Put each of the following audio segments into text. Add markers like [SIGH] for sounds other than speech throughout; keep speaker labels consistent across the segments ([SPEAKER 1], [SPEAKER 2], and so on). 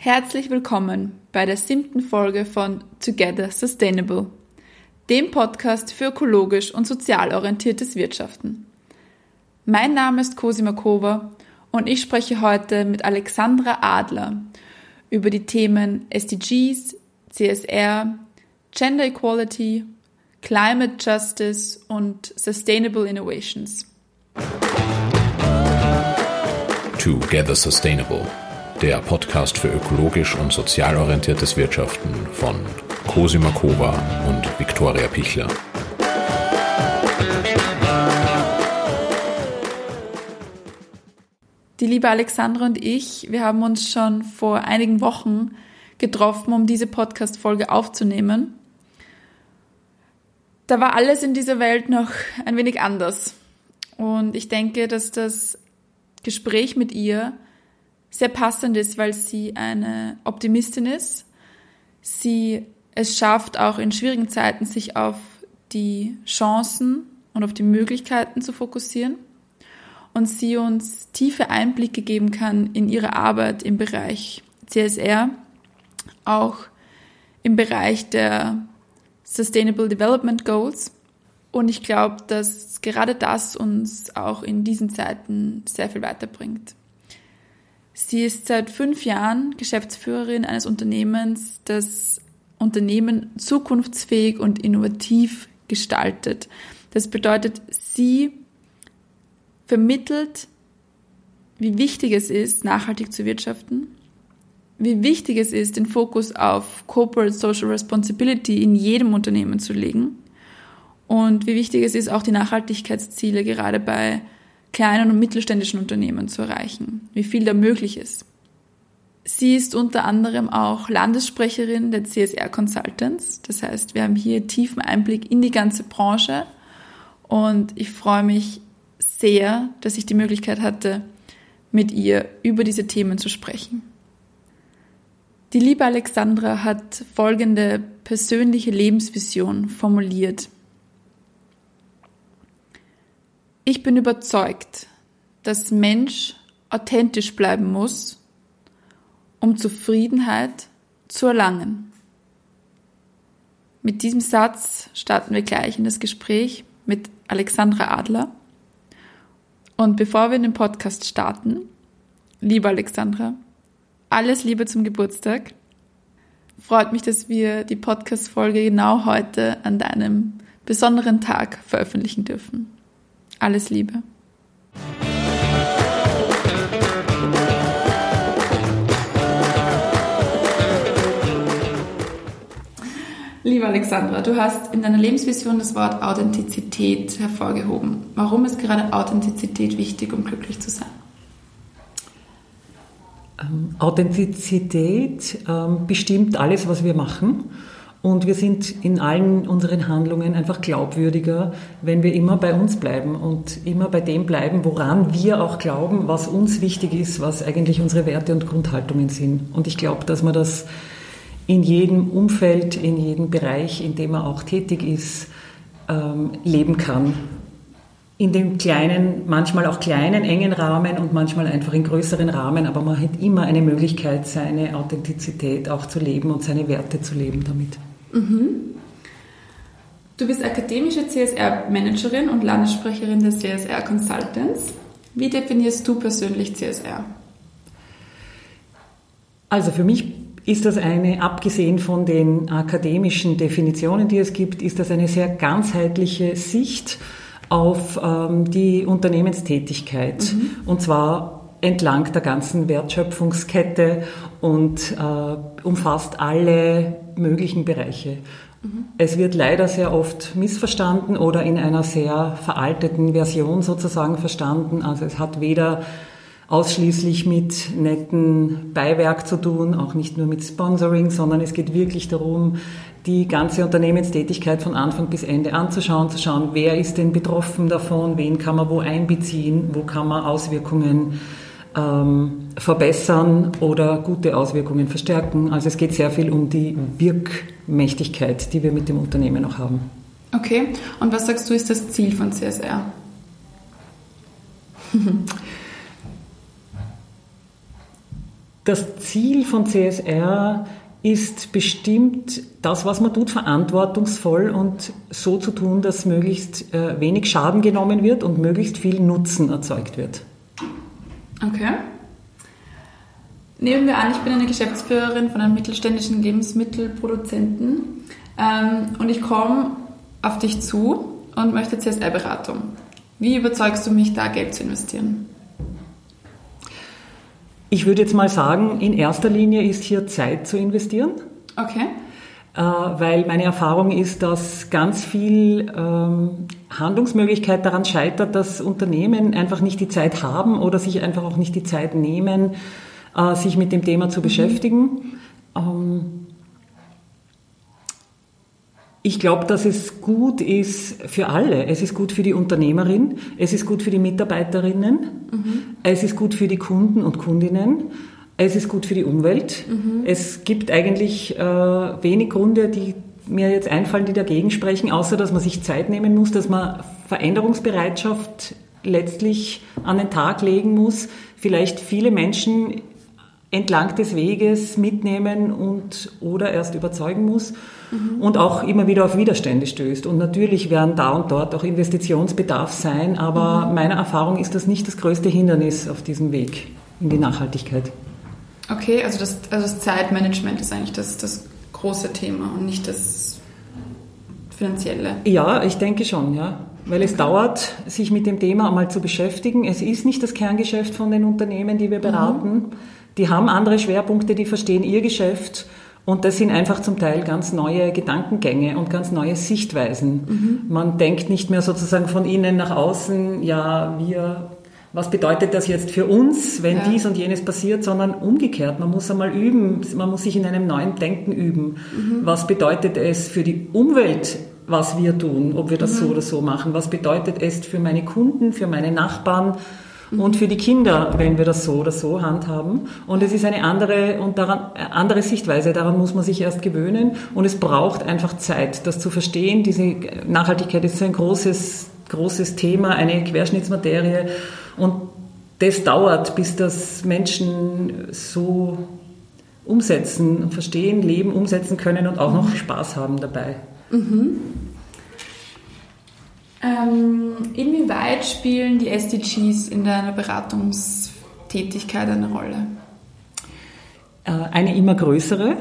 [SPEAKER 1] Herzlich willkommen bei der siebten Folge von Together Sustainable, dem Podcast für ökologisch und sozial orientiertes Wirtschaften. Mein Name ist Cosima Kova und ich spreche heute mit Alexandra Adler über die Themen SDGs, CSR, Gender Equality, Climate Justice und Sustainable Innovations.
[SPEAKER 2] Together Sustainable, der Podcast für ökologisch und sozial orientiertes Wirtschaften von Cosima Kova und Viktoria Pichler.
[SPEAKER 1] Die liebe Alexandra und ich, wir haben uns schon vor einigen Wochen getroffen, um diese Podcast-Folge aufzunehmen. Da war alles in dieser Welt noch ein wenig anders. Und ich denke, dass das Gespräch mit ihr sehr passend ist, weil sie eine Optimistin ist. Sie es schafft auch in schwierigen Zeiten sich auf die Chancen und auf die Möglichkeiten zu fokussieren und sie uns tiefe Einblicke geben kann in ihre Arbeit im Bereich CSR, auch im Bereich der Sustainable Development Goals. Und ich glaube, dass gerade das uns auch in diesen Zeiten sehr viel weiterbringt. Sie ist seit fünf Jahren Geschäftsführerin eines Unternehmens, das Unternehmen zukunftsfähig und innovativ gestaltet. Das bedeutet, sie vermittelt, wie wichtig es ist, nachhaltig zu wirtschaften, wie wichtig es ist, den Fokus auf Corporate Social Responsibility in jedem Unternehmen zu legen und wie wichtig es ist, auch die Nachhaltigkeitsziele gerade bei kleinen und mittelständischen Unternehmen zu erreichen, wie viel da möglich ist. Sie ist unter anderem auch Landessprecherin der CSR Consultants. Das heißt, wir haben hier tiefen Einblick in die ganze Branche und ich freue mich sehr, dass ich die Möglichkeit hatte, mit ihr über diese Themen zu sprechen. Die liebe Alexandra hat folgende persönliche Lebensvision formuliert. Ich bin überzeugt, dass Mensch authentisch bleiben muss, um Zufriedenheit zu erlangen. Mit diesem Satz starten wir gleich in das Gespräch mit Alexandra Adler. Und bevor wir in den Podcast starten, liebe Alexandra, alles Liebe zum Geburtstag. Freut mich, dass wir die Podcast-Folge genau heute an deinem besonderen Tag veröffentlichen dürfen. Alles Liebe. Liebe Alexandra, du hast in deiner Lebensvision das Wort Authentizität hervorgehoben. Warum ist gerade Authentizität wichtig, um glücklich zu sein?
[SPEAKER 3] Ähm, Authentizität ähm, bestimmt alles, was wir machen. Und wir sind in allen unseren Handlungen einfach glaubwürdiger, wenn wir immer bei uns bleiben und immer bei dem bleiben, woran wir auch glauben, was uns wichtig ist, was eigentlich unsere Werte und Grundhaltungen sind. Und ich glaube, dass man das in jedem Umfeld, in jedem Bereich, in dem man auch tätig ist, ähm, leben kann. In dem kleinen, manchmal auch kleinen, engen Rahmen und manchmal einfach in größeren Rahmen, aber man hat immer eine Möglichkeit, seine Authentizität auch zu leben und seine Werte zu leben damit.
[SPEAKER 1] Mhm. Du bist akademische CSR-Managerin und Landessprecherin der CSR Consultants. Wie definierst du persönlich CSR?
[SPEAKER 3] Also für mich ist das eine, abgesehen von den akademischen Definitionen, die es gibt, ist das eine sehr ganzheitliche Sicht auf ähm, die Unternehmenstätigkeit. Mhm. Und zwar entlang der ganzen Wertschöpfungskette und äh, umfasst alle möglichen Bereiche. Mhm. Es wird leider sehr oft missverstanden oder in einer sehr veralteten Version sozusagen verstanden. Also es hat weder ausschließlich mit netten Beiwerk zu tun, auch nicht nur mit Sponsoring, sondern es geht wirklich darum, die ganze Unternehmenstätigkeit von Anfang bis Ende anzuschauen, zu schauen, wer ist denn betroffen davon, wen kann man wo einbeziehen, wo kann man Auswirkungen ähm, verbessern oder gute Auswirkungen verstärken. Also es geht sehr viel um die Wirkmächtigkeit, die wir mit dem Unternehmen auch haben.
[SPEAKER 1] Okay, und was sagst du ist das Ziel von CSR?
[SPEAKER 3] Das Ziel von CSR ist bestimmt, das, was man tut, verantwortungsvoll und so zu tun, dass möglichst äh, wenig Schaden genommen wird und möglichst viel Nutzen erzeugt wird.
[SPEAKER 1] Okay. Nehmen wir an, ich bin eine Geschäftsführerin von einem mittelständischen Lebensmittelproduzenten ähm, und ich komme auf dich zu und möchte CSR-Beratung. Wie überzeugst du mich, da Geld zu investieren?
[SPEAKER 3] Ich würde jetzt mal sagen, in erster Linie ist hier Zeit zu investieren.
[SPEAKER 1] Okay.
[SPEAKER 3] Äh, weil meine Erfahrung ist, dass ganz viel ähm, Handlungsmöglichkeit daran scheitert, dass Unternehmen einfach nicht die Zeit haben oder sich einfach auch nicht die Zeit nehmen, äh, sich mit dem Thema zu mhm. beschäftigen. Ähm, ich glaube, dass es gut ist für alle. Es ist gut für die Unternehmerin, es ist gut für die Mitarbeiterinnen, mhm. es ist gut für die Kunden und Kundinnen, es ist gut für die Umwelt. Mhm. Es gibt eigentlich äh, wenig Gründe, die mir jetzt einfallen, die dagegen sprechen, außer dass man sich Zeit nehmen muss, dass man Veränderungsbereitschaft letztlich an den Tag legen muss, vielleicht viele Menschen entlang des Weges mitnehmen und oder erst überzeugen muss mhm. und auch immer wieder auf Widerstände stößt. Und natürlich werden da und dort auch Investitionsbedarf sein, aber mhm. meiner Erfahrung ist das nicht das größte Hindernis auf diesem Weg in die Nachhaltigkeit.
[SPEAKER 1] Okay, also das, also das Zeitmanagement ist eigentlich das, das große Thema und nicht das finanzielle.
[SPEAKER 3] Ja, ich denke schon, ja. Weil es dauert, sich mit dem Thema einmal zu beschäftigen. Es ist nicht das Kerngeschäft von den Unternehmen, die wir beraten. Mhm die haben andere Schwerpunkte, die verstehen ihr Geschäft und das sind einfach zum Teil ganz neue Gedankengänge und ganz neue Sichtweisen. Mhm. Man denkt nicht mehr sozusagen von innen nach außen, ja, wir, was bedeutet das jetzt für uns, wenn ja. dies und jenes passiert, sondern umgekehrt. Man muss einmal üben, man muss sich in einem neuen Denken üben. Mhm. Was bedeutet es für die Umwelt, was wir tun, ob wir das mhm. so oder so machen? Was bedeutet es für meine Kunden, für meine Nachbarn? Und für die Kinder, wenn wir das so oder so handhaben. Und es ist eine andere und daran, andere Sichtweise. Daran muss man sich erst gewöhnen. Und es braucht einfach Zeit, das zu verstehen. Diese Nachhaltigkeit ist ein großes, großes Thema, eine Querschnittsmaterie. Und das dauert, bis das Menschen so umsetzen, verstehen, leben, umsetzen können und auch noch Spaß haben dabei. Mhm.
[SPEAKER 1] Ähm, inwieweit spielen die SDGs in deiner Beratungstätigkeit eine Rolle?
[SPEAKER 3] Äh, eine immer größere.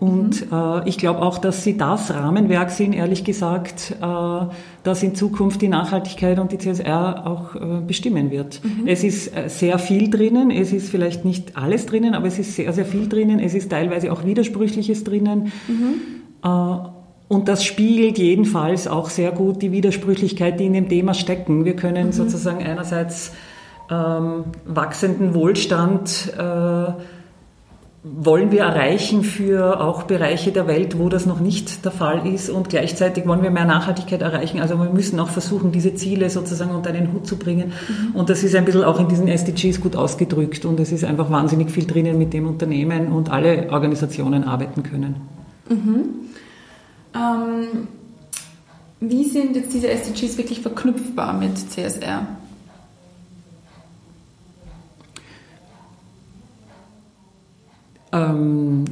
[SPEAKER 3] Und mhm. äh, ich glaube auch, dass sie das Rahmenwerk sind, ehrlich gesagt, äh, das in Zukunft die Nachhaltigkeit und die CSR auch äh, bestimmen wird. Mhm. Es ist äh, sehr viel drinnen, es ist vielleicht nicht alles drinnen, aber es ist sehr, sehr viel drinnen, es ist teilweise auch Widersprüchliches drinnen. Mhm. Und das spiegelt jedenfalls auch sehr gut die Widersprüchlichkeit, die in dem Thema stecken. Wir können mhm. sozusagen einerseits ähm, wachsenden Wohlstand äh, wollen wir erreichen für auch Bereiche der Welt, wo das noch nicht der Fall ist und gleichzeitig wollen wir mehr Nachhaltigkeit erreichen. Also wir müssen auch versuchen, diese Ziele sozusagen unter einen Hut zu bringen. Mhm. Und das ist ein bisschen auch in diesen SDGs gut ausgedrückt und es ist einfach wahnsinnig viel drinnen, mit dem Unternehmen und alle Organisationen arbeiten können.
[SPEAKER 1] Mhm. Ähm, wie sind jetzt diese SDGs wirklich verknüpfbar mit CSR?
[SPEAKER 3] Ähm,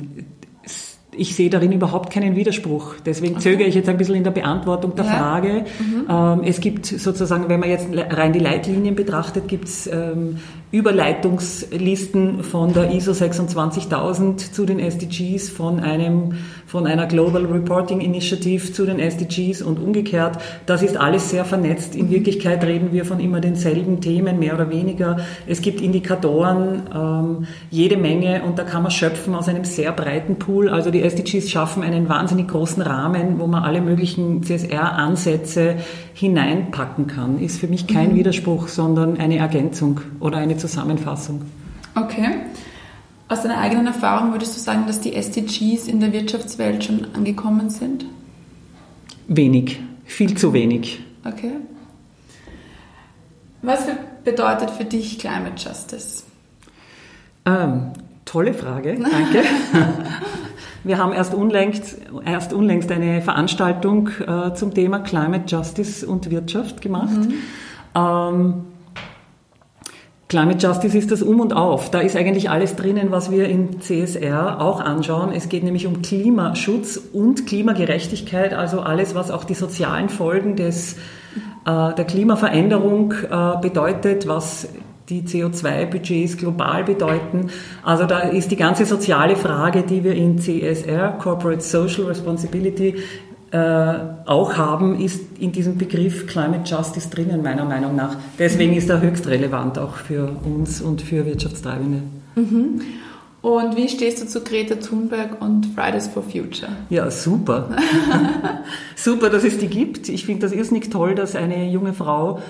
[SPEAKER 3] ich sehe darin überhaupt keinen Widerspruch. Deswegen okay. zögere ich jetzt ein bisschen in der Beantwortung der ja. Frage. Mhm. Ähm, es gibt sozusagen, wenn man jetzt rein die Leitlinien betrachtet, gibt es ähm, Überleitungslisten von der ISO 26000 zu den SDGs, von einem, von einer Global Reporting Initiative zu den SDGs und umgekehrt. Das ist alles sehr vernetzt. In Wirklichkeit reden wir von immer denselben Themen, mehr oder weniger. Es gibt Indikatoren, ähm, jede Menge und da kann man schöpfen aus einem sehr breiten Pool. Also die SDGs schaffen einen wahnsinnig großen Rahmen, wo man alle möglichen CSR-Ansätze hineinpacken kann. Ist für mich kein mhm. Widerspruch, sondern eine Ergänzung oder eine Zusammenfassung.
[SPEAKER 1] Okay. Aus deiner eigenen Erfahrung würdest du sagen, dass die SDGs in der Wirtschaftswelt schon angekommen sind?
[SPEAKER 3] Wenig, viel zu wenig.
[SPEAKER 1] Okay. Was bedeutet für dich Climate Justice?
[SPEAKER 3] Ähm, tolle Frage, danke. [LAUGHS] Wir haben erst unlängst, erst unlängst eine Veranstaltung äh, zum Thema Climate Justice und Wirtschaft gemacht. Mhm. Ähm, Climate Justice ist das Um und Auf. Da ist eigentlich alles drinnen, was wir in CSR auch anschauen. Es geht nämlich um Klimaschutz und Klimagerechtigkeit, also alles, was auch die sozialen Folgen des, äh, der Klimaveränderung äh, bedeutet, was die CO2-Budgets global bedeuten. Also da ist die ganze soziale Frage, die wir in CSR, Corporate Social Responsibility, äh, auch haben, ist in diesem Begriff Climate Justice drinnen, meiner Meinung nach. Deswegen ist er höchst relevant auch für uns und für Wirtschaftstreibende.
[SPEAKER 1] Mhm. Und wie stehst du zu Greta Thunberg und Fridays for Future?
[SPEAKER 3] Ja, super. [LAUGHS] super, dass es die gibt. Ich finde das irrsinnig toll, dass eine junge Frau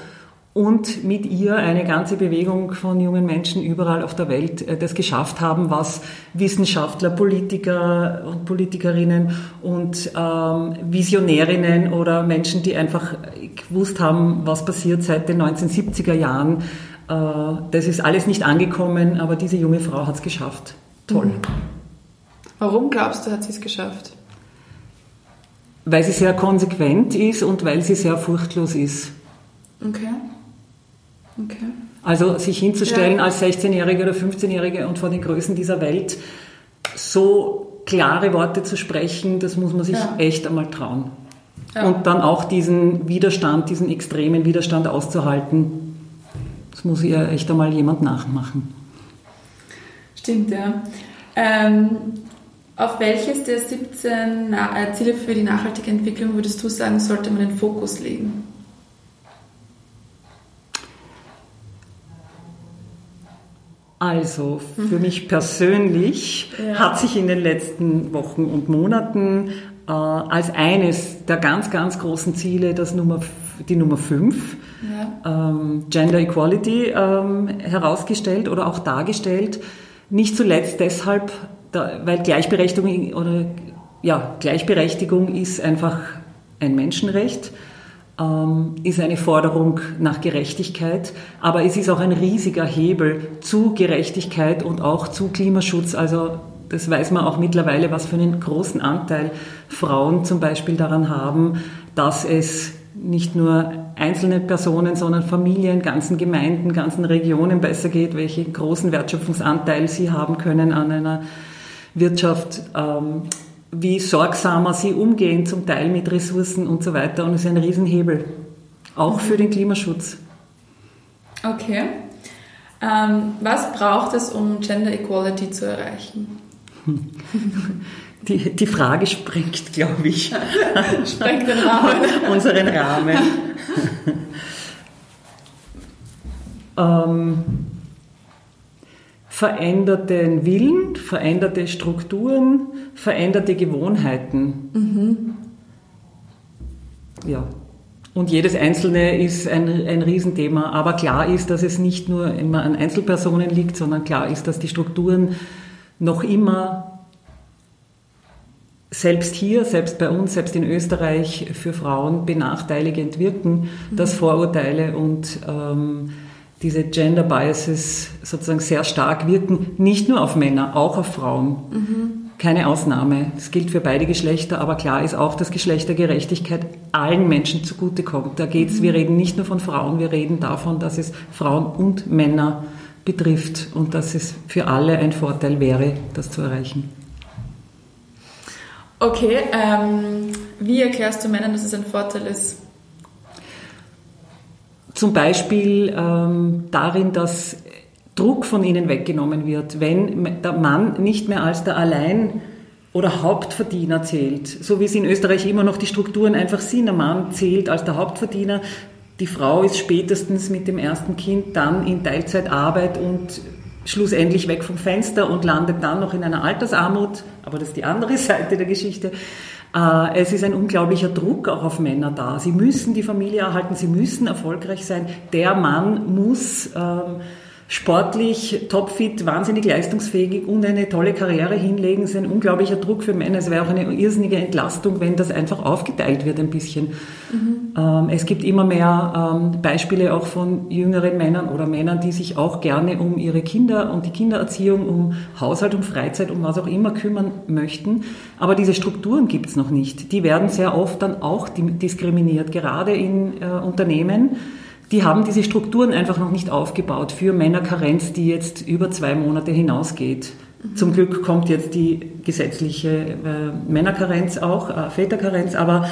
[SPEAKER 3] und mit ihr eine ganze Bewegung von jungen Menschen überall auf der Welt äh, das geschafft haben, was Wissenschaftler, Politiker und Politikerinnen und ähm, Visionärinnen oder Menschen, die einfach gewusst haben, was passiert seit den 1970er Jahren, äh, das ist alles nicht angekommen, aber diese junge Frau hat es geschafft. Toll. Mhm.
[SPEAKER 1] Warum glaubst du, hat sie es geschafft?
[SPEAKER 3] Weil sie sehr konsequent ist und weil sie sehr furchtlos ist.
[SPEAKER 1] Okay. Okay.
[SPEAKER 3] Also sich hinzustellen ja. als 16-Jährige oder 15-Jährige und vor den Größen dieser Welt so klare Worte zu sprechen, das muss man sich ja. echt einmal trauen. Ja. Und dann auch diesen Widerstand, diesen extremen Widerstand auszuhalten, das muss ihr echt einmal jemand nachmachen.
[SPEAKER 1] Stimmt, ja. Ähm, auf welches der 17 äh, Ziele für die nachhaltige Entwicklung würdest du sagen, sollte man den Fokus legen?
[SPEAKER 3] Also für mich [LAUGHS] persönlich ja. hat sich in den letzten Wochen und Monaten äh, als eines der ganz, ganz großen Ziele das Nummer, die Nummer 5, ja. ähm, Gender Equality, ähm, herausgestellt oder auch dargestellt. Nicht zuletzt deshalb, da, weil Gleichberechtigung oder ja, Gleichberechtigung ist einfach ein Menschenrecht ist eine Forderung nach Gerechtigkeit, aber es ist auch ein riesiger Hebel zu Gerechtigkeit und auch zu Klimaschutz. Also das weiß man auch mittlerweile, was für einen großen Anteil Frauen zum Beispiel daran haben, dass es nicht nur einzelne Personen, sondern Familien, ganzen Gemeinden, ganzen Regionen besser geht, welchen großen Wertschöpfungsanteil sie haben können an einer Wirtschaft. Wie sorgsamer sie umgehen, zum Teil mit Ressourcen und so weiter. Und es ist ein Riesenhebel, auch für den Klimaschutz.
[SPEAKER 1] Okay. Ähm, was braucht es, um Gender Equality zu erreichen? [LAUGHS]
[SPEAKER 3] Die, die Frage sprengt, glaube ich, [LAUGHS]
[SPEAKER 1] sprengt den Rahmen. [LAUGHS]
[SPEAKER 3] unseren Rahmen. ähm, veränderten Willen, veränderte Strukturen, veränderte Gewohnheiten. Mhm. Ja. Und jedes Einzelne ist ein, ein Riesenthema. Aber klar ist, dass es nicht nur immer an Einzelpersonen liegt, sondern klar ist, dass die Strukturen noch immer selbst hier, selbst bei uns, selbst in Österreich für Frauen benachteiligend wirken, mhm. dass Vorurteile und ähm, diese Gender Biases sozusagen sehr stark wirken, nicht nur auf Männer, auch auf Frauen. Mhm. Keine Ausnahme. Das gilt für beide Geschlechter, aber klar ist auch, dass Geschlechtergerechtigkeit allen Menschen zugutekommt. Da geht's, mhm. wir reden nicht nur von Frauen, wir reden davon, dass es Frauen und Männer betrifft und dass es für alle ein Vorteil wäre, das zu erreichen.
[SPEAKER 1] Okay, ähm, wie erklärst du Männern, dass es ein Vorteil ist?
[SPEAKER 3] Zum Beispiel ähm, darin, dass Druck von ihnen weggenommen wird, wenn der Mann nicht mehr als der Allein- oder Hauptverdiener zählt, so wie es in Österreich immer noch die Strukturen einfach sind. Der Mann zählt als der Hauptverdiener, die Frau ist spätestens mit dem ersten Kind dann in Teilzeitarbeit und schlussendlich weg vom Fenster und landet dann noch in einer Altersarmut, aber das ist die andere [LAUGHS] Seite der Geschichte. Äh, es ist ein unglaublicher Druck auch auf Männer da. Sie müssen die Familie erhalten, sie müssen erfolgreich sein. Der Mann muss ähm, sportlich, topfit, wahnsinnig leistungsfähig und eine tolle Karriere hinlegen. Ist ein unglaublicher Druck für Männer. Es wäre auch eine irrsinnige Entlastung, wenn das einfach aufgeteilt wird ein bisschen. Mhm. Ähm, es gibt immer mehr ähm, Beispiele auch von jüngeren Männern oder Männern, die sich auch gerne um ihre Kinder und die Kindererziehung, um Haushalt, um Freizeit, um was auch immer kümmern möchten. Aber diese Strukturen gibt es noch nicht. Die werden sehr oft dann auch diskriminiert, gerade in äh, Unternehmen die haben diese Strukturen einfach noch nicht aufgebaut für Männerkarenz, die jetzt über zwei Monate hinausgeht. Zum Glück kommt jetzt die gesetzliche äh, Männerkarenz auch, äh, Väterkarenz, aber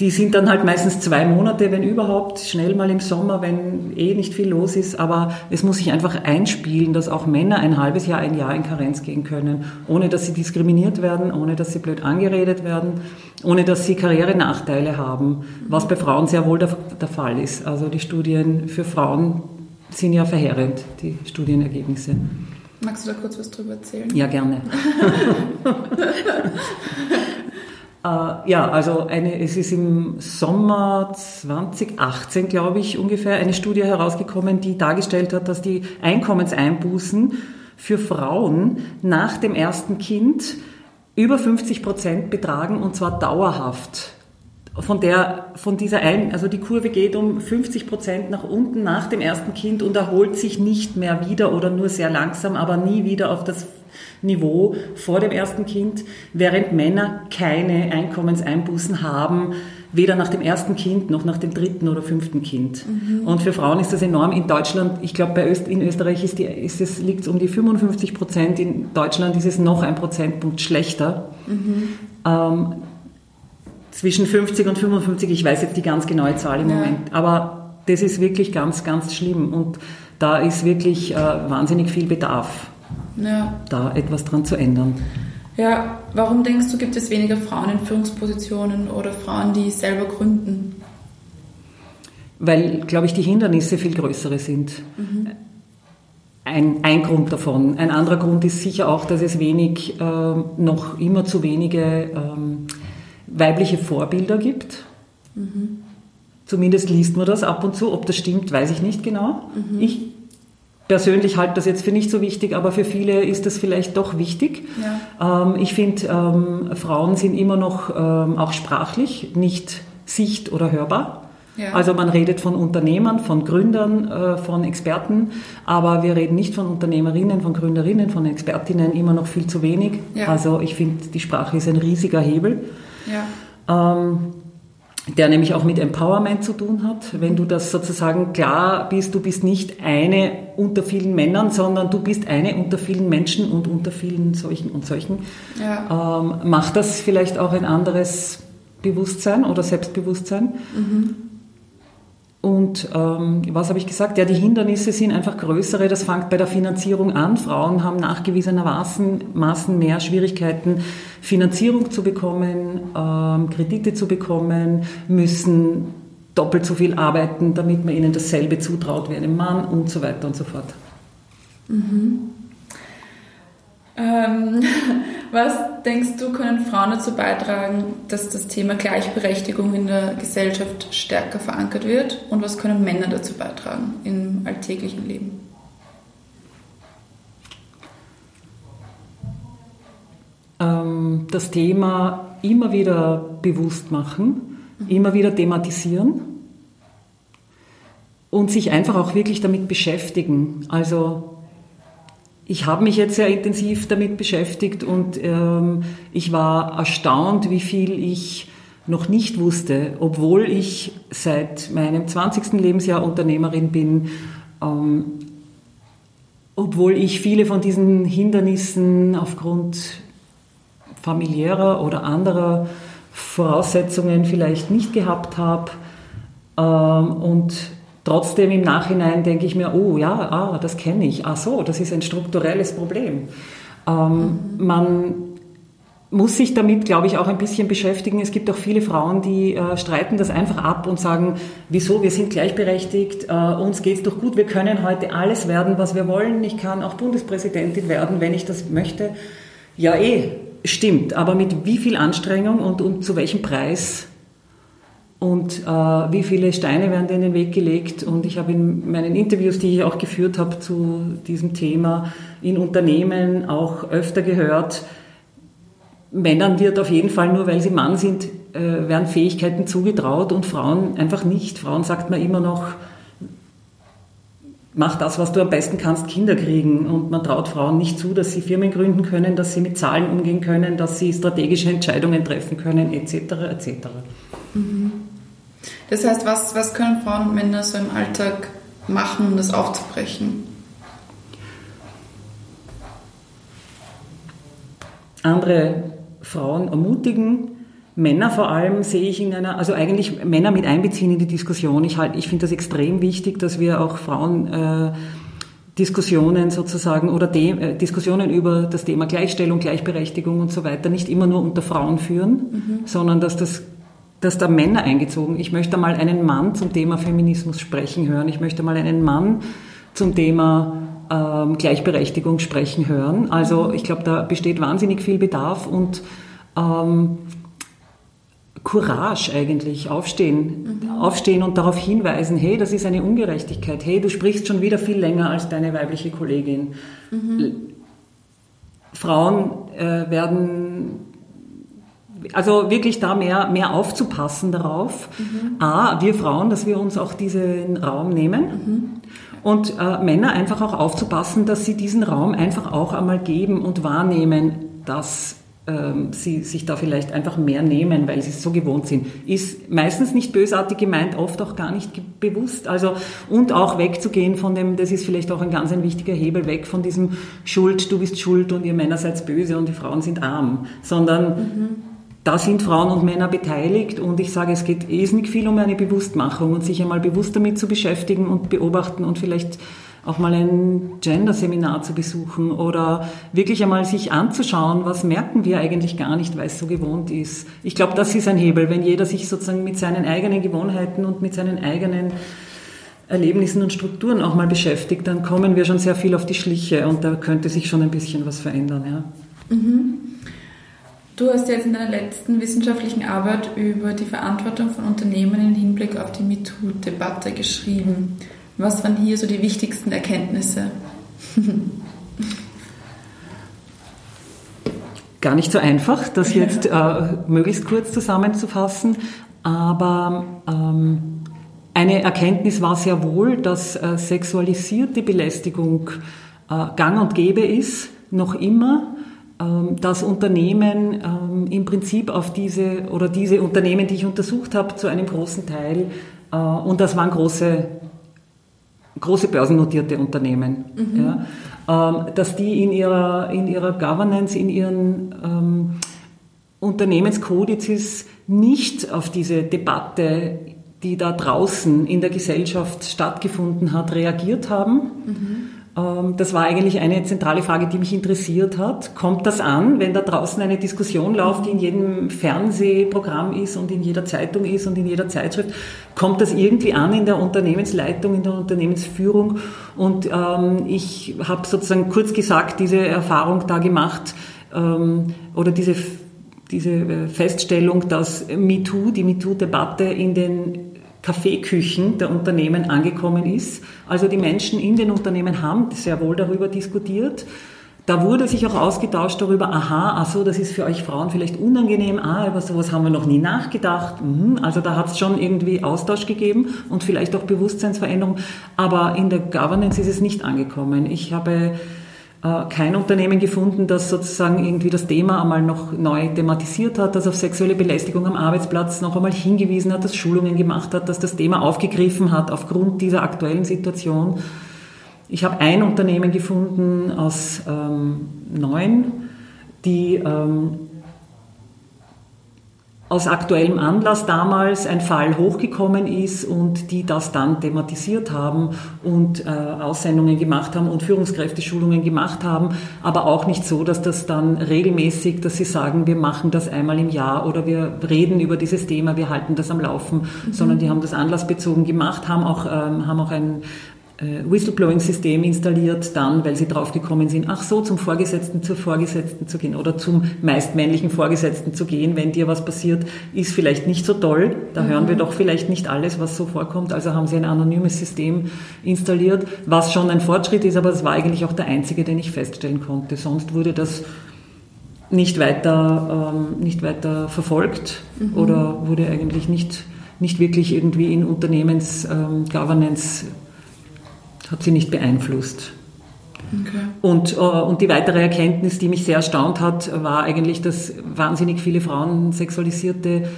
[SPEAKER 3] die sind dann halt meistens zwei Monate, wenn überhaupt, schnell mal im Sommer, wenn eh nicht viel los ist. Aber es muss sich einfach einspielen, dass auch Männer ein halbes Jahr, ein Jahr in Karenz gehen können, ohne dass sie diskriminiert werden, ohne dass sie blöd angeredet werden, ohne dass sie Karrierenachteile haben, was bei Frauen sehr wohl der, der Fall ist. Also die Studien für Frauen sind ja verheerend, die Studienergebnisse.
[SPEAKER 1] Magst du da kurz was drüber erzählen?
[SPEAKER 3] Ja, gerne. [LAUGHS] Äh, ja, also eine, es ist im Sommer 2018, glaube ich, ungefähr eine Studie herausgekommen, die dargestellt hat, dass die Einkommenseinbußen für Frauen nach dem ersten Kind über 50 Prozent betragen und zwar dauerhaft. Von der, von dieser ein, also die Kurve geht um 50 Prozent nach unten nach dem ersten Kind und erholt sich nicht mehr wieder oder nur sehr langsam, aber nie wieder auf das Niveau vor dem ersten Kind, während Männer keine Einkommenseinbußen haben, weder nach dem ersten Kind noch nach dem dritten oder fünften Kind. Mhm. Und für Frauen ist das enorm. In Deutschland, ich glaube, Öst, in Österreich ist die, ist es, liegt es um die 55 Prozent, in Deutschland ist es noch ein Prozentpunkt schlechter. Mhm. Ähm, zwischen 50 und 55, ich weiß jetzt die ganz genaue Zahl im ja. Moment, aber das ist wirklich ganz, ganz schlimm und da ist wirklich äh, wahnsinnig viel Bedarf ja. da etwas dran zu ändern.
[SPEAKER 1] Ja, warum denkst du, gibt es weniger Frauen in Führungspositionen oder Frauen, die selber gründen?
[SPEAKER 3] Weil, glaube ich, die Hindernisse viel größere sind. Mhm. Ein, ein Grund davon. Ein anderer Grund ist sicher auch, dass es wenig, äh, noch immer zu wenige ähm, weibliche Vorbilder gibt. Mhm. Zumindest liest man das ab und zu. Ob das stimmt, weiß ich nicht genau. Mhm. Ich persönlich halte das jetzt für nicht so wichtig, aber für viele ist das vielleicht doch wichtig. Ja. Ähm, ich finde, ähm, Frauen sind immer noch ähm, auch sprachlich nicht sicht- oder hörbar. Ja. Also man redet von Unternehmern, von Gründern, äh, von Experten, aber wir reden nicht von Unternehmerinnen, von Gründerinnen, von Expertinnen immer noch viel zu wenig. Ja. Also ich finde, die Sprache ist ein riesiger Hebel. Ja. Ähm, der nämlich auch mit Empowerment zu tun hat. Wenn du das sozusagen klar bist, du bist nicht eine unter vielen Männern, sondern du bist eine unter vielen Menschen und unter vielen solchen und solchen, ja. ähm, macht das vielleicht auch ein anderes Bewusstsein oder Selbstbewusstsein. Mhm. Und ähm, was habe ich gesagt? Ja, die Hindernisse sind einfach größere. Das fängt bei der Finanzierung an. Frauen haben nachgewiesenermaßen Maßen mehr Schwierigkeiten, Finanzierung zu bekommen, ähm, Kredite zu bekommen, müssen doppelt so viel arbeiten, damit man ihnen dasselbe zutraut wie einem Mann und so weiter und so fort.
[SPEAKER 1] Mhm. Ähm, [LAUGHS] was denkst du, können Frauen dazu beitragen, dass das Thema Gleichberechtigung in der Gesellschaft stärker verankert wird? Und was können Männer dazu beitragen im alltäglichen Leben?
[SPEAKER 3] Ähm, das Thema immer wieder bewusst machen, mhm. immer wieder thematisieren und sich einfach auch wirklich damit beschäftigen. Also ich habe mich jetzt sehr intensiv damit beschäftigt und ähm, ich war erstaunt, wie viel ich noch nicht wusste, obwohl ich seit meinem 20. Lebensjahr Unternehmerin bin, ähm, obwohl ich viele von diesen Hindernissen aufgrund familiärer oder anderer Voraussetzungen vielleicht nicht gehabt habe ähm, und Trotzdem im Nachhinein denke ich mir, oh ja, ah, das kenne ich. Ach so, das ist ein strukturelles Problem. Ähm, mhm. Man muss sich damit, glaube ich, auch ein bisschen beschäftigen. Es gibt auch viele Frauen, die äh, streiten das einfach ab und sagen, wieso, wir sind gleichberechtigt, äh, uns geht's doch gut, wir können heute alles werden, was wir wollen. Ich kann auch Bundespräsidentin werden, wenn ich das möchte. Ja, eh, stimmt. Aber mit wie viel Anstrengung und, und zu welchem Preis und äh, wie viele Steine werden in den Weg gelegt. Und ich habe in meinen Interviews, die ich auch geführt habe zu diesem Thema, in Unternehmen auch öfter gehört, Männern wird auf jeden Fall nur, weil sie Mann sind, äh, werden Fähigkeiten zugetraut und Frauen einfach nicht. Frauen sagt man immer noch, mach das, was du am besten kannst, Kinder kriegen. Und man traut Frauen nicht zu, dass sie Firmen gründen können, dass sie mit Zahlen umgehen können, dass sie strategische Entscheidungen treffen können, etc. etc. Mhm.
[SPEAKER 1] Das heißt, was, was können Frauen und Männer so im Alltag machen, um das aufzubrechen?
[SPEAKER 3] Andere Frauen ermutigen, Männer vor allem sehe ich in einer, also eigentlich Männer mit einbeziehen in die Diskussion. Ich, halt, ich finde das extrem wichtig, dass wir auch Frauen äh, Diskussionen sozusagen oder De äh, Diskussionen über das Thema Gleichstellung, Gleichberechtigung und so weiter nicht immer nur unter Frauen führen, mhm. sondern dass das dass da Männer eingezogen. Ich möchte mal einen Mann zum Thema Feminismus sprechen hören. Ich möchte mal einen Mann zum Thema ähm, Gleichberechtigung sprechen hören. Also ich glaube, da besteht wahnsinnig viel Bedarf und ähm, Courage eigentlich, aufstehen, mhm. aufstehen und darauf hinweisen, hey, das ist eine Ungerechtigkeit, hey, du sprichst schon wieder viel länger als deine weibliche Kollegin. Mhm. Frauen äh, werden, also wirklich da mehr, mehr aufzupassen darauf. Mhm. A, wir Frauen, dass wir uns auch diesen Raum nehmen. Mhm. Und äh, Männer einfach auch aufzupassen, dass sie diesen Raum einfach auch einmal geben und wahrnehmen, dass ähm, sie sich da vielleicht einfach mehr nehmen, weil sie es so gewohnt sind. Ist meistens nicht bösartig gemeint, oft auch gar nicht bewusst. Also, und auch wegzugehen von dem, das ist vielleicht auch ein ganz ein wichtiger Hebel, weg von diesem Schuld, du bist schuld und ihr Männer seid böse und die Frauen sind arm, sondern mhm. Da sind Frauen und Männer beteiligt und ich sage, es geht nicht viel um eine Bewusstmachung und sich einmal bewusst damit zu beschäftigen und beobachten und vielleicht auch mal ein Gender-Seminar zu besuchen oder wirklich einmal sich anzuschauen, was merken wir eigentlich gar nicht, weil es so gewohnt ist. Ich glaube, das ist ein Hebel, wenn jeder sich sozusagen mit seinen eigenen Gewohnheiten und mit seinen eigenen Erlebnissen und Strukturen auch mal beschäftigt, dann kommen wir schon sehr viel auf die Schliche und da könnte sich schon ein bisschen was verändern. Ja.
[SPEAKER 1] Mhm. Du hast jetzt in deiner letzten wissenschaftlichen Arbeit über die Verantwortung von Unternehmen im Hinblick auf die MeToo-Debatte geschrieben. Was waren hier so die wichtigsten Erkenntnisse? [LAUGHS]
[SPEAKER 3] Gar nicht so einfach, das [LAUGHS] jetzt äh, möglichst kurz zusammenzufassen, aber ähm, eine Erkenntnis war sehr wohl, dass äh, sexualisierte Belästigung äh, gang und gäbe ist, noch immer, dass Unternehmen ähm, im Prinzip auf diese oder diese Unternehmen, die ich untersucht habe, zu einem großen Teil, äh, und das waren große große börsennotierte Unternehmen, mhm. ja, ähm, dass die in ihrer, in ihrer Governance, in ihren ähm, Unternehmenskodizes nicht auf diese Debatte, die da draußen in der Gesellschaft stattgefunden hat, reagiert haben. Mhm ähm, das war eigentlich eine zentrale Frage, die mich interessiert hat. Kommt das an, wenn da draußen eine Diskussion läuft, die in jedem Fernsehprogramm ist und in jeder Zeitung ist und in jeder Zeitschrift? Kommt das irgendwie an in der Unternehmensleitung, in der Unternehmensführung? Und ähm, ich habe sozusagen kurz gesagt diese Erfahrung da gemacht ähm, oder diese diese äh, Feststellung, dass MeToo, die MeToo-Debatte in den Kaffeeküchen der Unternehmen angekommen ist. Also die Menschen in den Unternehmen haben sehr wohl darüber diskutiert. Da wurde sich auch ausgetauscht darüber, aha, ach so, das ist für euch Frauen vielleicht unangenehm, ah, über sowas haben wir noch nie nachgedacht. Mhm. Also da hat es schon irgendwie Austausch gegeben und vielleicht auch Bewusstseinsveränderung, aber in der Governance ist es nicht angekommen. Ich habe kein Unternehmen gefunden, das sozusagen irgendwie das Thema einmal noch neu thematisiert hat, das auf sexuelle Belästigung am Arbeitsplatz noch einmal hingewiesen hat, das Schulungen gemacht hat, das das Thema aufgegriffen hat aufgrund dieser aktuellen Situation. Ich habe ein Unternehmen gefunden aus ähm, neun, die ähm, aus aktuellem Anlass damals ein Fall hochgekommen ist und die das dann thematisiert haben und äh, Aussendungen gemacht haben und Führungskräfteschulungen gemacht haben, aber auch nicht so, dass das dann regelmäßig, dass sie sagen, wir machen das einmal im Jahr oder wir reden über dieses Thema, wir halten das am Laufen, mhm. sondern die haben das anlassbezogen gemacht, haben auch, ähm, haben auch ein, Whistleblowing-System installiert, dann, weil sie draufgekommen sind, ach so, zum Vorgesetzten, zur Vorgesetzten zu gehen oder zum meist männlichen Vorgesetzten zu gehen, wenn dir was passiert, ist vielleicht nicht so toll. Da mhm. hören wir doch vielleicht nicht alles, was so vorkommt. Also haben sie ein anonymes System installiert, was schon ein Fortschritt ist, aber es war eigentlich auch der einzige, den ich feststellen konnte. Sonst wurde das nicht weiter, ähm, nicht weiter verfolgt mhm. oder wurde eigentlich nicht, nicht wirklich irgendwie in Unternehmens-Governance ähm, hat sie nicht beeinflusst. Okay. Und, äh, und die weitere Erkenntnis, die mich sehr erstaunt hat, war eigentlich, dass wahnsinnig viele Frauen sexualisierte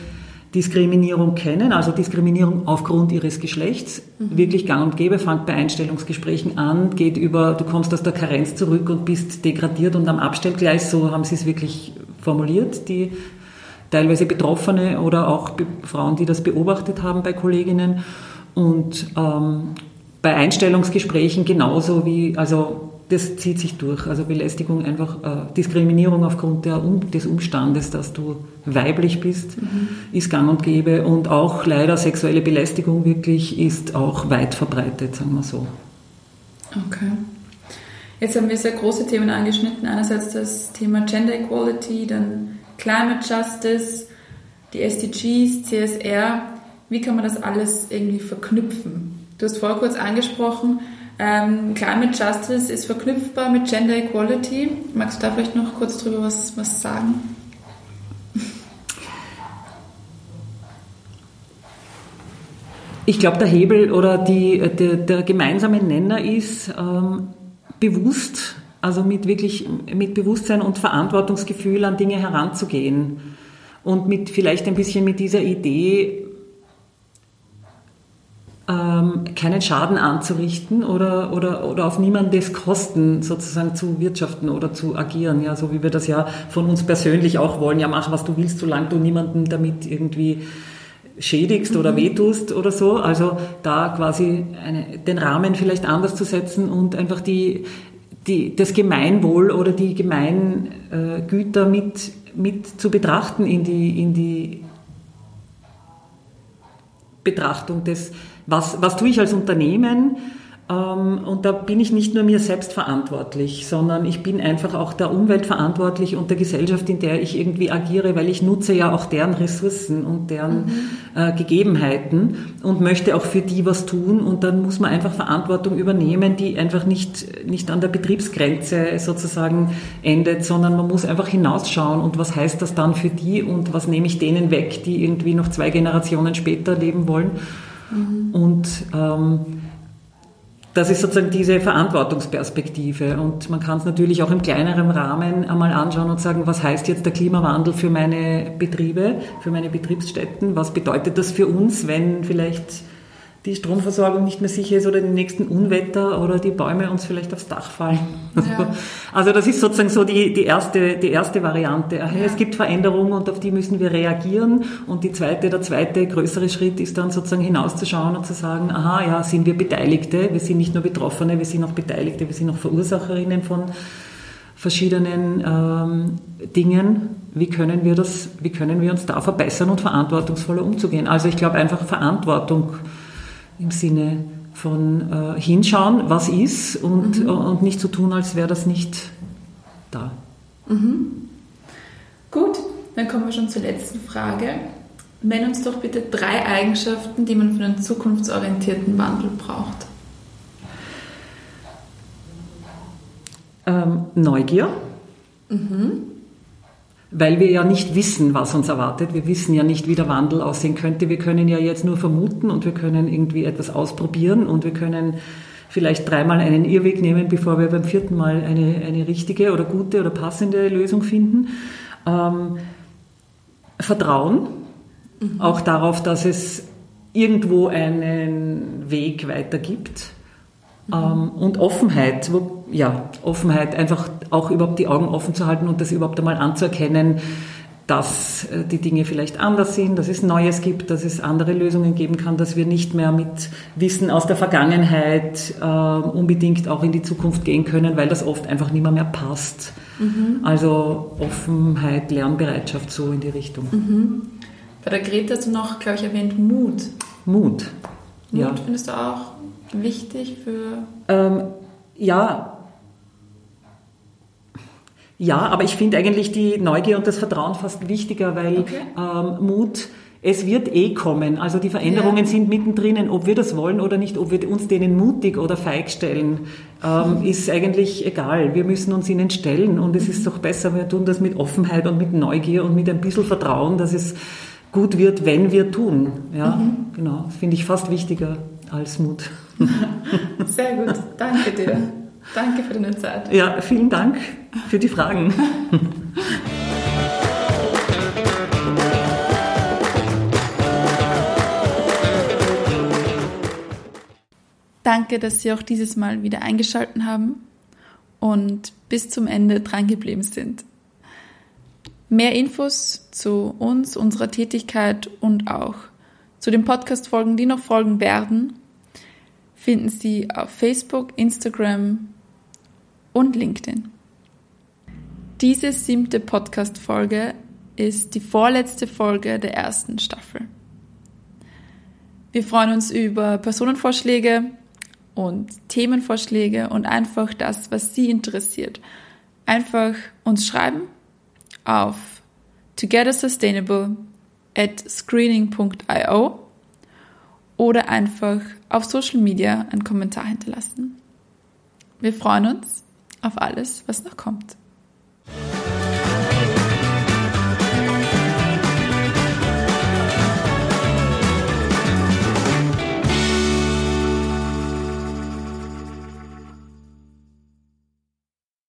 [SPEAKER 3] Diskriminierung kennen, also Diskriminierung aufgrund ihres Geschlechts, mhm. wirklich gang und gäbe, fängt bei Einstellungsgesprächen an, geht über, du kommst aus der Karenz zurück und bist degradiert und am Abstellgleis, so haben sie es wirklich formuliert, die teilweise Betroffene oder auch Frauen, die das beobachtet haben bei Kolleginnen. Und ähm, bei Einstellungsgesprächen genauso wie, also das zieht sich durch. Also Belästigung einfach, äh, Diskriminierung aufgrund der, um, des Umstandes, dass du weiblich bist, mhm. ist gang und gäbe. Und auch leider sexuelle Belästigung wirklich ist auch weit verbreitet, sagen wir so.
[SPEAKER 1] Okay. Jetzt haben wir sehr große Themen angeschnitten. Einerseits das Thema Gender Equality, dann Climate Justice, die SDGs, CSR. Wie kann man das alles irgendwie verknüpfen? Du hast vorher kurz angesprochen, ähm, Climate Justice ist verknüpfbar mit Gender Equality. Magst du da vielleicht noch kurz drüber was, was sagen?
[SPEAKER 3] Ich glaube, der Hebel oder die, der, der gemeinsame Nenner ist ähm, bewusst, also mit wirklich mit Bewusstsein und Verantwortungsgefühl an Dinge heranzugehen und mit vielleicht ein bisschen mit dieser Idee, ähm, keinen Schaden anzurichten oder, oder, oder auf niemandes Kosten sozusagen zu wirtschaften oder zu agieren, ja, so wie wir das ja von uns persönlich auch wollen, ja, mach was du willst, solange du niemanden damit irgendwie schädigst mhm. oder wehtust oder so. Also da quasi eine, den Rahmen vielleicht anders zu setzen und einfach die, die, das Gemeinwohl oder die Gemeingüter mit, mit zu betrachten in die, in die Betrachtung des was, was tue ich als Unternehmen? Ähm, und da bin ich nicht nur mir selbst verantwortlich, sondern ich bin einfach auch der Umwelt verantwortlich und der Gesellschaft, in der ich irgendwie agiere, weil ich nutze ja auch deren Ressourcen und deren mhm. äh, Gegebenheiten und möchte auch für die was tun. Und dann muss man einfach Verantwortung übernehmen, die einfach nicht, nicht an der Betriebsgrenze sozusagen endet, sondern man muss einfach hinausschauen und was heißt das dann für die und was nehme ich denen weg, die irgendwie noch zwei Generationen später leben wollen. Mhm. Und ähm, das ist sozusagen diese Verantwortungsperspektive. Und man kann es natürlich auch im kleineren Rahmen einmal anschauen und sagen, was heißt jetzt der Klimawandel für meine Betriebe, für meine Betriebsstätten? Was bedeutet das für uns, wenn vielleicht die Stromversorgung nicht mehr sicher ist oder die nächsten Unwetter oder die Bäume uns vielleicht aufs Dach fallen. Ja. Also das ist sozusagen so die, die, erste, die erste Variante. Ja. Es gibt Veränderungen und auf die müssen wir reagieren. Und die zweite, der zweite größere Schritt ist dann sozusagen hinauszuschauen und zu sagen, aha, ja, sind wir Beteiligte? Wir sind nicht nur Betroffene, wir sind auch Beteiligte, wir sind auch Verursacherinnen von verschiedenen ähm, Dingen. Wie können wir das, wie können wir uns da verbessern und verantwortungsvoller umzugehen? Also ich glaube einfach Verantwortung im Sinne von äh, hinschauen, was ist und, mhm. und nicht so tun, als wäre das nicht da.
[SPEAKER 1] Mhm. Gut, dann kommen wir schon zur letzten Frage. Nenn uns doch bitte drei Eigenschaften, die man für einen zukunftsorientierten Wandel braucht.
[SPEAKER 3] Ähm, Neugier. Mhm weil wir ja nicht wissen, was uns erwartet. Wir wissen ja nicht, wie der Wandel aussehen könnte. Wir können ja jetzt nur vermuten und wir können irgendwie etwas ausprobieren und wir können vielleicht dreimal einen Irrweg nehmen, bevor wir beim vierten Mal eine, eine richtige oder gute oder passende Lösung finden. Ähm, Vertrauen, mhm. auch darauf, dass es irgendwo einen Weg weiter gibt. Mhm. Ähm, und Offenheit, wo ja, Offenheit, einfach auch überhaupt die Augen offen zu halten und das überhaupt einmal anzuerkennen, dass äh, die Dinge vielleicht anders sind, dass es Neues gibt, dass es andere Lösungen geben kann, dass wir nicht mehr mit Wissen aus der Vergangenheit äh, unbedingt auch in die Zukunft gehen können, weil das oft einfach nicht mehr, mehr passt. Mhm. Also Offenheit, Lernbereitschaft so in die Richtung.
[SPEAKER 1] Mhm. Bei der Greta hast du noch, glaube ich, erwähnt Mut.
[SPEAKER 3] Mut.
[SPEAKER 1] Mut ja. findest du auch wichtig für.
[SPEAKER 3] Ähm, ja, ja, aber ich finde eigentlich die Neugier und das Vertrauen fast wichtiger, weil okay. ähm, Mut, es wird eh kommen. Also die Veränderungen ja. sind mittendrin, ob wir das wollen oder nicht, ob wir uns denen mutig oder feig stellen, ähm, mhm. ist eigentlich egal. Wir müssen uns ihnen stellen und es mhm. ist doch besser, wir tun das mit Offenheit und mit Neugier und mit ein bisschen Vertrauen, dass es gut wird, wenn wir tun. Ja, mhm. genau. Finde ich fast wichtiger als Mut. [LAUGHS]
[SPEAKER 1] Sehr gut, danke dir. Danke für deine Zeit.
[SPEAKER 3] Ja, vielen Dank für die Fragen.
[SPEAKER 1] Danke, dass Sie auch dieses Mal wieder eingeschaltet haben und bis zum Ende drangeblieben sind. Mehr Infos zu uns, unserer Tätigkeit und auch zu den Podcast-Folgen, die noch folgen werden, finden Sie auf Facebook, Instagram, und LinkedIn. Diese siebte Podcast-Folge ist die vorletzte Folge der ersten Staffel. Wir freuen uns über Personenvorschläge und Themenvorschläge und einfach das, was Sie interessiert. Einfach uns schreiben auf togethersustainable at screening.io oder einfach auf Social Media einen Kommentar hinterlassen. Wir freuen uns auf alles, was noch kommt.